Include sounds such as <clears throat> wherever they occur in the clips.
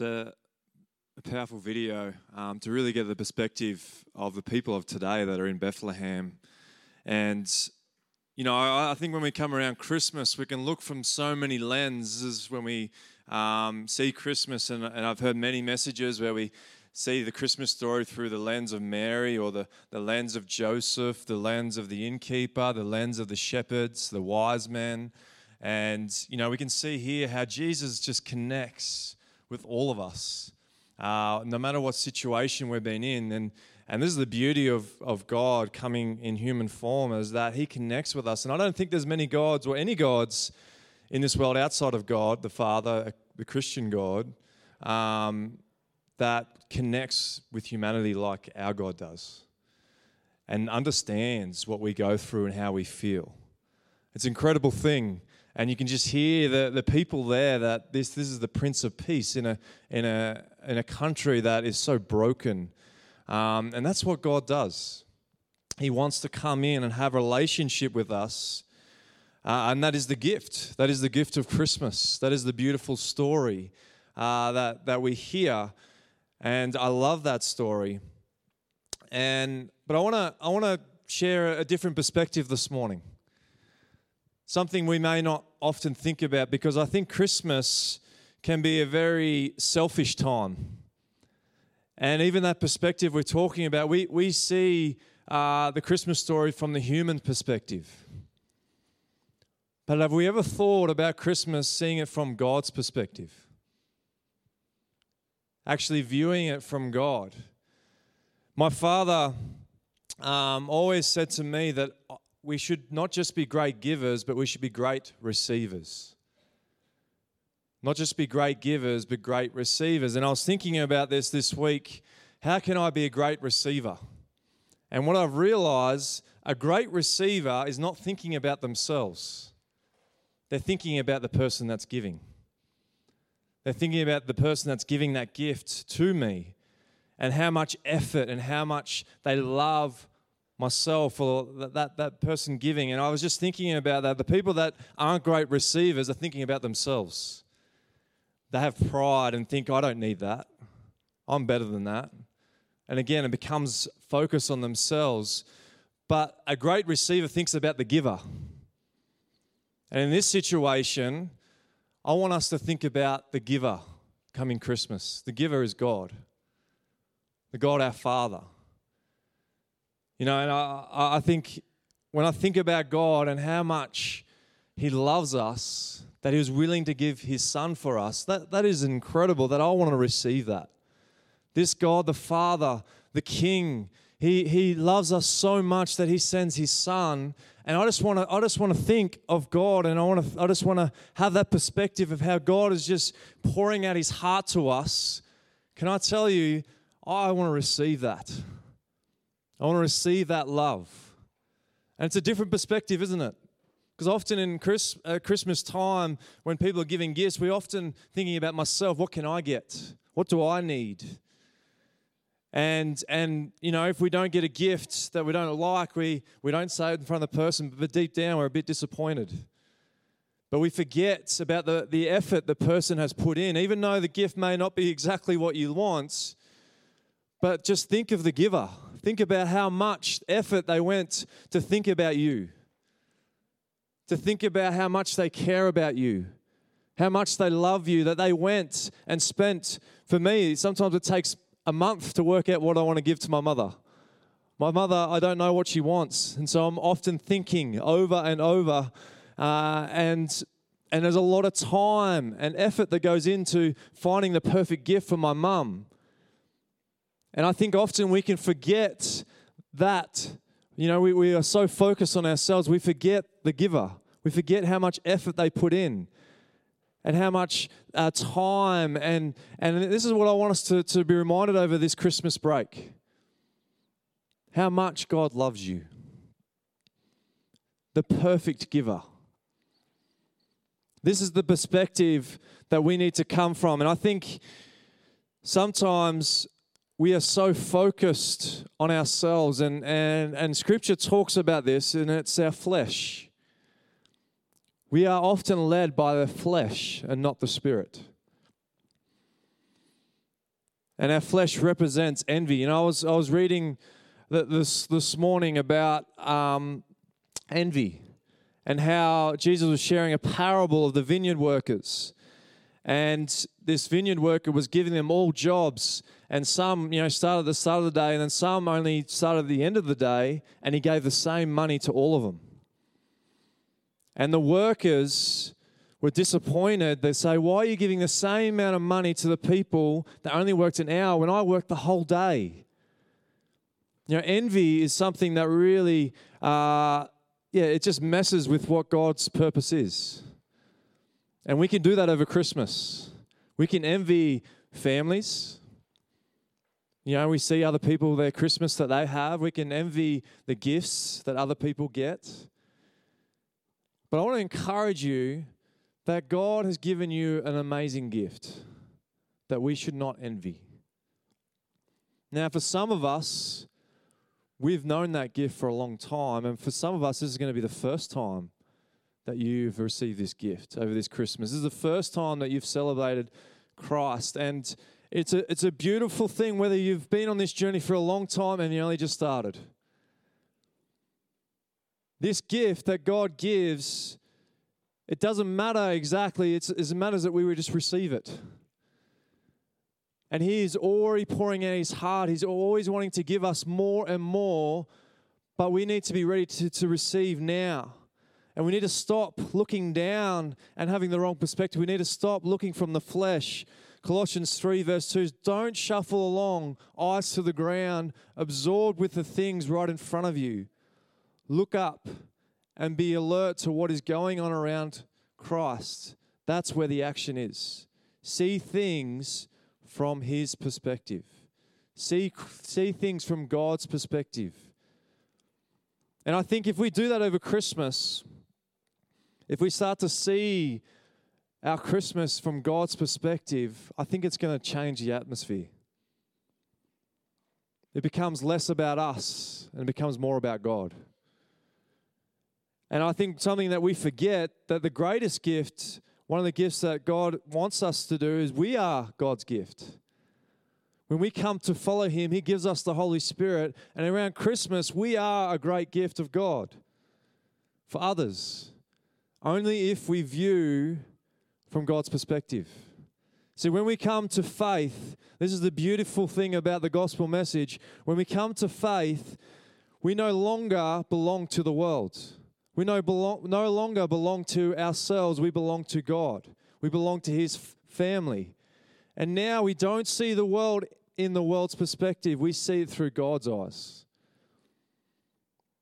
It's a, a powerful video um, to really get the perspective of the people of today that are in Bethlehem. And, you know, I, I think when we come around Christmas, we can look from so many lenses when we um, see Christmas. And, and I've heard many messages where we see the Christmas story through the lens of Mary or the, the lens of Joseph, the lens of the innkeeper, the lens of the shepherds, the wise men. And, you know, we can see here how Jesus just connects with all of us, uh, no matter what situation we've been in. And, and this is the beauty of, of God coming in human form, is that He connects with us. And I don't think there's many gods or any gods in this world outside of God, the Father, the Christian God, um, that connects with humanity like our God does and understands what we go through and how we feel. It's an incredible thing and you can just hear the, the people there that this, this is the Prince of Peace in a, in, a, in a country that is so broken. Um, and that's what God does. He wants to come in and have a relationship with us. Uh, and that is the gift. That is the gift of Christmas. That is the beautiful story uh, that, that we hear. And I love that story. And, but I want to I wanna share a different perspective this morning something we may not often think about because I think Christmas can be a very selfish time. And even that perspective we're talking about, we, we see uh, the Christmas story from the human perspective. But have we ever thought about Christmas seeing it from God's perspective? Actually, viewing it from God. My father um, always said to me that we should not just be great givers, but we should be great receivers. Not just be great givers, but great receivers. And I was thinking about this this week. How can I be a great receiver? And what I've realized a great receiver is not thinking about themselves, they're thinking about the person that's giving. They're thinking about the person that's giving that gift to me and how much effort and how much they love myself or that, that, that person giving. And I was just thinking about that. The people that aren't great receivers are thinking about themselves. They have pride and think, I don't need that. I'm better than that. And again, it becomes focus on themselves. But a great receiver thinks about the giver. And in this situation, I want us to think about the giver coming Christmas. The giver is God, the God our Father. You know, and I, I think when I think about God and how much He loves us, that He was willing to give His Son for us, that, that is incredible that I want to receive that. This God, the Father, the King, he, he loves us so much that He sends His Son. And I just want to I just want to think of God and I want to I just want to have that perspective of how God is just pouring out his heart to us. Can I tell you I want to receive that. I want to receive that love. And it's a different perspective, isn't it? Because often in Chris, uh, Christmas time, when people are giving gifts, we're often thinking about myself what can I get? What do I need? And, and you know, if we don't get a gift that we don't like, we, we don't say it in front of the person, but deep down we're a bit disappointed. But we forget about the, the effort the person has put in, even though the gift may not be exactly what you want. But just think of the giver. Think about how much effort they went to think about you, to think about how much they care about you, how much they love you, that they went and spent. For me, sometimes it takes a month to work out what I want to give to my mother. My mother, I don't know what she wants. And so I'm often thinking over and over. Uh, and and there's a lot of time and effort that goes into finding the perfect gift for my mum. And I think often we can forget that. You know, we, we are so focused on ourselves, we forget the giver. We forget how much effort they put in and how much uh, time. And, and this is what I want us to, to be reminded over this Christmas break how much God loves you. The perfect giver. This is the perspective that we need to come from. And I think sometimes we are so focused on ourselves, and, and, and scripture talks about this, and it's our flesh. We are often led by the flesh and not the spirit. And our flesh represents envy. You know, I was, I was reading this, this morning about um, envy and how Jesus was sharing a parable of the vineyard workers. And this vineyard worker was giving them all jobs, and some, you know, started at the start of the day, and then some only started at the end of the day, and he gave the same money to all of them. And the workers were disappointed. They say, Why are you giving the same amount of money to the people that only worked an hour when I worked the whole day? You know, envy is something that really, uh, yeah, it just messes with what God's purpose is. And we can do that over Christmas. We can envy families. You know, we see other people, their Christmas that they have. We can envy the gifts that other people get. But I want to encourage you that God has given you an amazing gift that we should not envy. Now, for some of us, we've known that gift for a long time. And for some of us, this is going to be the first time that you've received this gift over this Christmas. This is the first time that you've celebrated Christ. And it's a, it's a beautiful thing whether you've been on this journey for a long time and you only just started. This gift that God gives, it doesn't matter exactly, it's, it matters that we would just receive it. And He is already pouring out His heart. He's always wanting to give us more and more, but we need to be ready to, to receive now. And we need to stop looking down and having the wrong perspective. We need to stop looking from the flesh. Colossians 3, verse 2 don't shuffle along, eyes to the ground, absorbed with the things right in front of you. Look up and be alert to what is going on around Christ. That's where the action is. See things from His perspective, see, see things from God's perspective. And I think if we do that over Christmas, if we start to see our Christmas from God's perspective, I think it's going to change the atmosphere. It becomes less about us and it becomes more about God. And I think something that we forget that the greatest gift, one of the gifts that God wants us to do, is we are God's gift. When we come to follow Him, He gives us the Holy Spirit. And around Christmas, we are a great gift of God for others only if we view from God's perspective. See, when we come to faith, this is the beautiful thing about the gospel message. When we come to faith, we no longer belong to the world. We no, belong, no longer belong to ourselves. We belong to God. We belong to His family. And now we don't see the world in the world's perspective, we see it through God's eyes.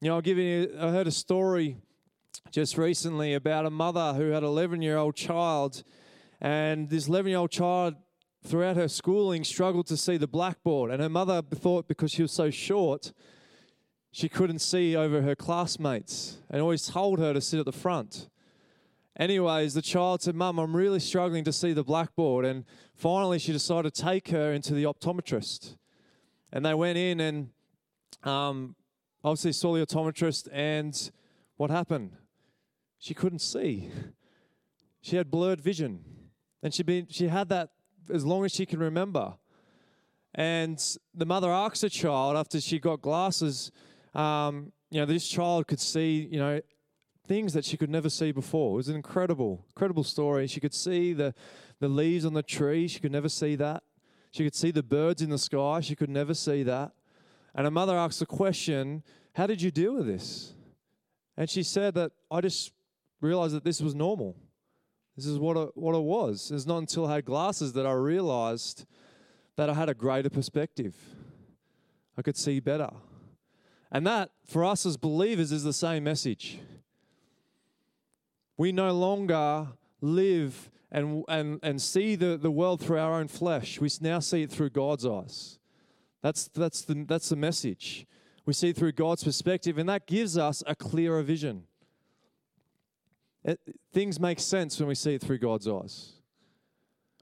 You know, I'll give you, I heard a story just recently about a mother who had an 11 year old child, and this 11 year old child, throughout her schooling, struggled to see the blackboard. And her mother thought because she was so short, she couldn't see over her classmates and always told her to sit at the front. Anyways, the child said, Mum, I'm really struggling to see the blackboard. And finally, she decided to take her into the optometrist. And they went in and um, obviously saw the optometrist. And what happened? She couldn't see. She had blurred vision. And she been she had that as long as she can remember. And the mother asked the child after she got glasses, um, you know, this child could see, you know, things that she could never see before. It was an incredible, incredible story. She could see the, the leaves on the tree. She could never see that. She could see the birds in the sky. She could never see that. And her mother asked the question, How did you deal with this? And she said that I just realized that this was normal. This is what it, what it was. It's not until I had glasses that I realized that I had a greater perspective. I could see better. And that, for us as believers, is the same message. We no longer live and, and, and see the, the world through our own flesh. We now see it through God's eyes. That's, that's, the, that's the message. We see through God's perspective, and that gives us a clearer vision. It, things make sense when we see it through God's eyes.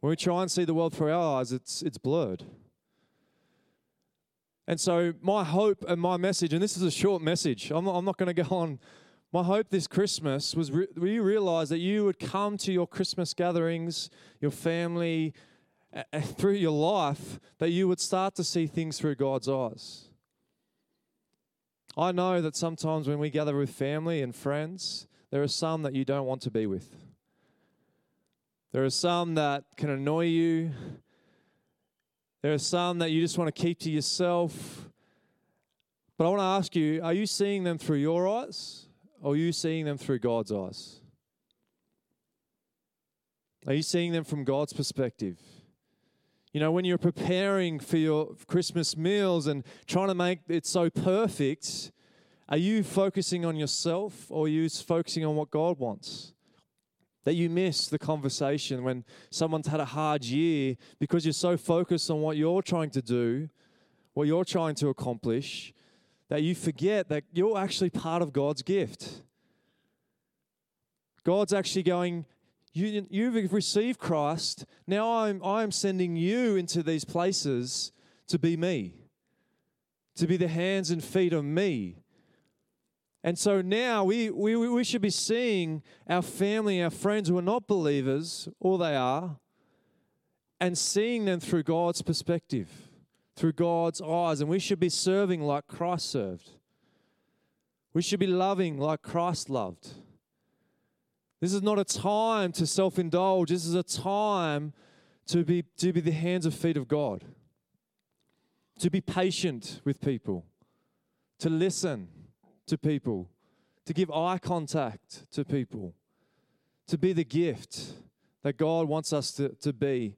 When we try and see the world through our eyes, it's, it's blurred. And so, my hope and my message, and this is a short message, I'm not, I'm not going to go on. My hope this Christmas was re- you realize that you would come to your Christmas gatherings, your family, uh, through your life, that you would start to see things through God's eyes. I know that sometimes when we gather with family and friends, there are some that you don't want to be with. There are some that can annoy you. There are some that you just want to keep to yourself. But I want to ask you are you seeing them through your eyes or are you seeing them through God's eyes? Are you seeing them from God's perspective? You know, when you're preparing for your Christmas meals and trying to make it so perfect, are you focusing on yourself or are you focusing on what God wants? That you miss the conversation when someone's had a hard year because you're so focused on what you're trying to do, what you're trying to accomplish, that you forget that you're actually part of God's gift. God's actually going, you, you've received Christ. Now I'm, I'm sending you into these places to be me, to be the hands and feet of me. And so now we, we, we should be seeing our family, our friends who are not believers, all they are, and seeing them through God's perspective, through God's eyes. And we should be serving like Christ served. We should be loving like Christ loved. This is not a time to self indulge. This is a time to be, to be the hands and feet of God, to be patient with people, to listen to people, to give eye contact to people, to be the gift that God wants us to, to be.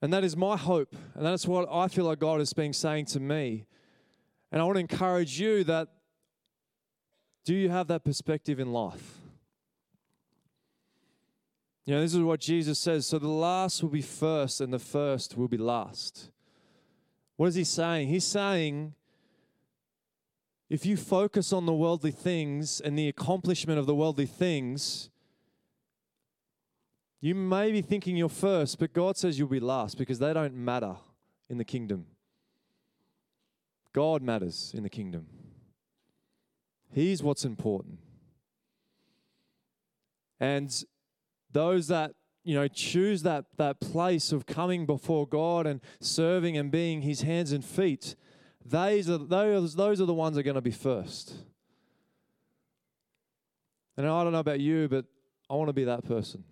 And that is my hope. And that's what I feel like God has been saying to me. And I want to encourage you that do you have that perspective in life? You know, this is what Jesus says. So the last will be first, and the first will be last. What is he saying? He's saying if you focus on the worldly things and the accomplishment of the worldly things, you may be thinking you're first, but God says you'll be last because they don't matter in the kingdom. God matters in the kingdom. He's what's important. And those that you know choose that that place of coming before God and serving and being His hands and feet, those are those those are the ones that are going to be first. And I don't know about you, but I want to be that person.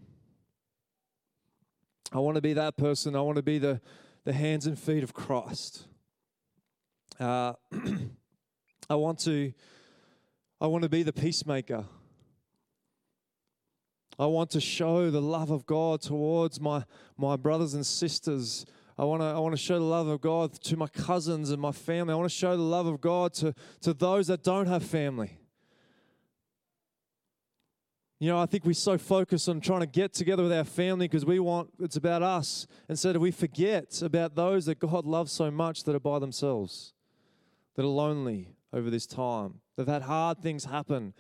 I want to be that person. I want to be the the hands and feet of Christ. Uh, <clears throat> I want to I want to be the peacemaker. I want to show the love of God towards my, my brothers and sisters. I want, to, I want to show the love of God to my cousins and my family. I want to show the love of God to, to those that don't have family. You know, I think we're so focus on trying to get together with our family because we want it's about us instead of we forget about those that God loves so much that are by themselves, that are lonely over this time. They've had hard things happen.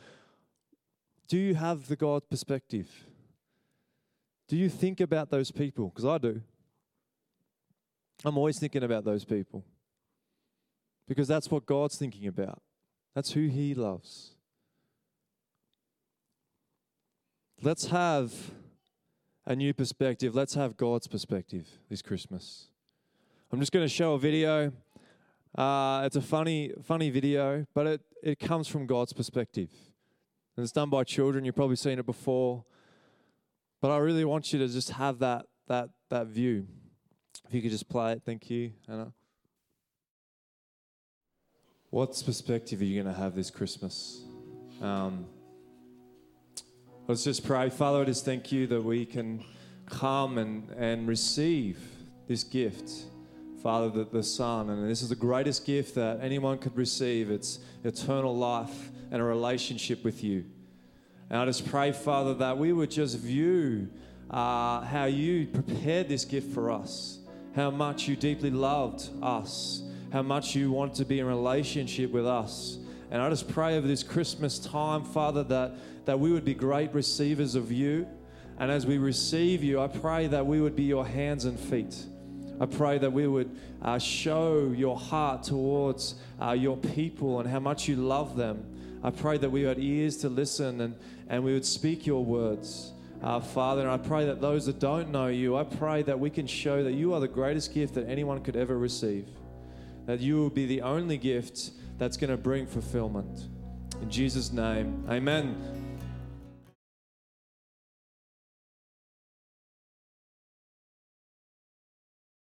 Do you have the God perspective? Do you think about those people? Because I do. I'm always thinking about those people. Because that's what God's thinking about. That's who He loves. Let's have a new perspective. Let's have God's perspective this Christmas. I'm just going to show a video. Uh, it's a funny, funny video, but it, it comes from God's perspective. And it's done by children. You've probably seen it before. But I really want you to just have that, that, that view. If you could just play it, thank you, Anna. What perspective are you going to have this Christmas? Um, let's just pray. Father, I just thank you that we can come and, and receive this gift Father, the, the Son. And this is the greatest gift that anyone could receive it's eternal life and a relationship with you. And I just pray, Father, that we would just view uh, how you prepared this gift for us, how much you deeply loved us, how much you want to be in relationship with us. And I just pray over this Christmas time, Father, that, that we would be great receivers of you. And as we receive you, I pray that we would be your hands and feet I pray that we would uh, show your heart towards uh, your people and how much you love them. I pray that we had ears to listen and, and we would speak your words. Uh, Father, and I pray that those that don't know you, I pray that we can show that you are the greatest gift that anyone could ever receive. That you will be the only gift that's going to bring fulfillment. In Jesus' name, amen.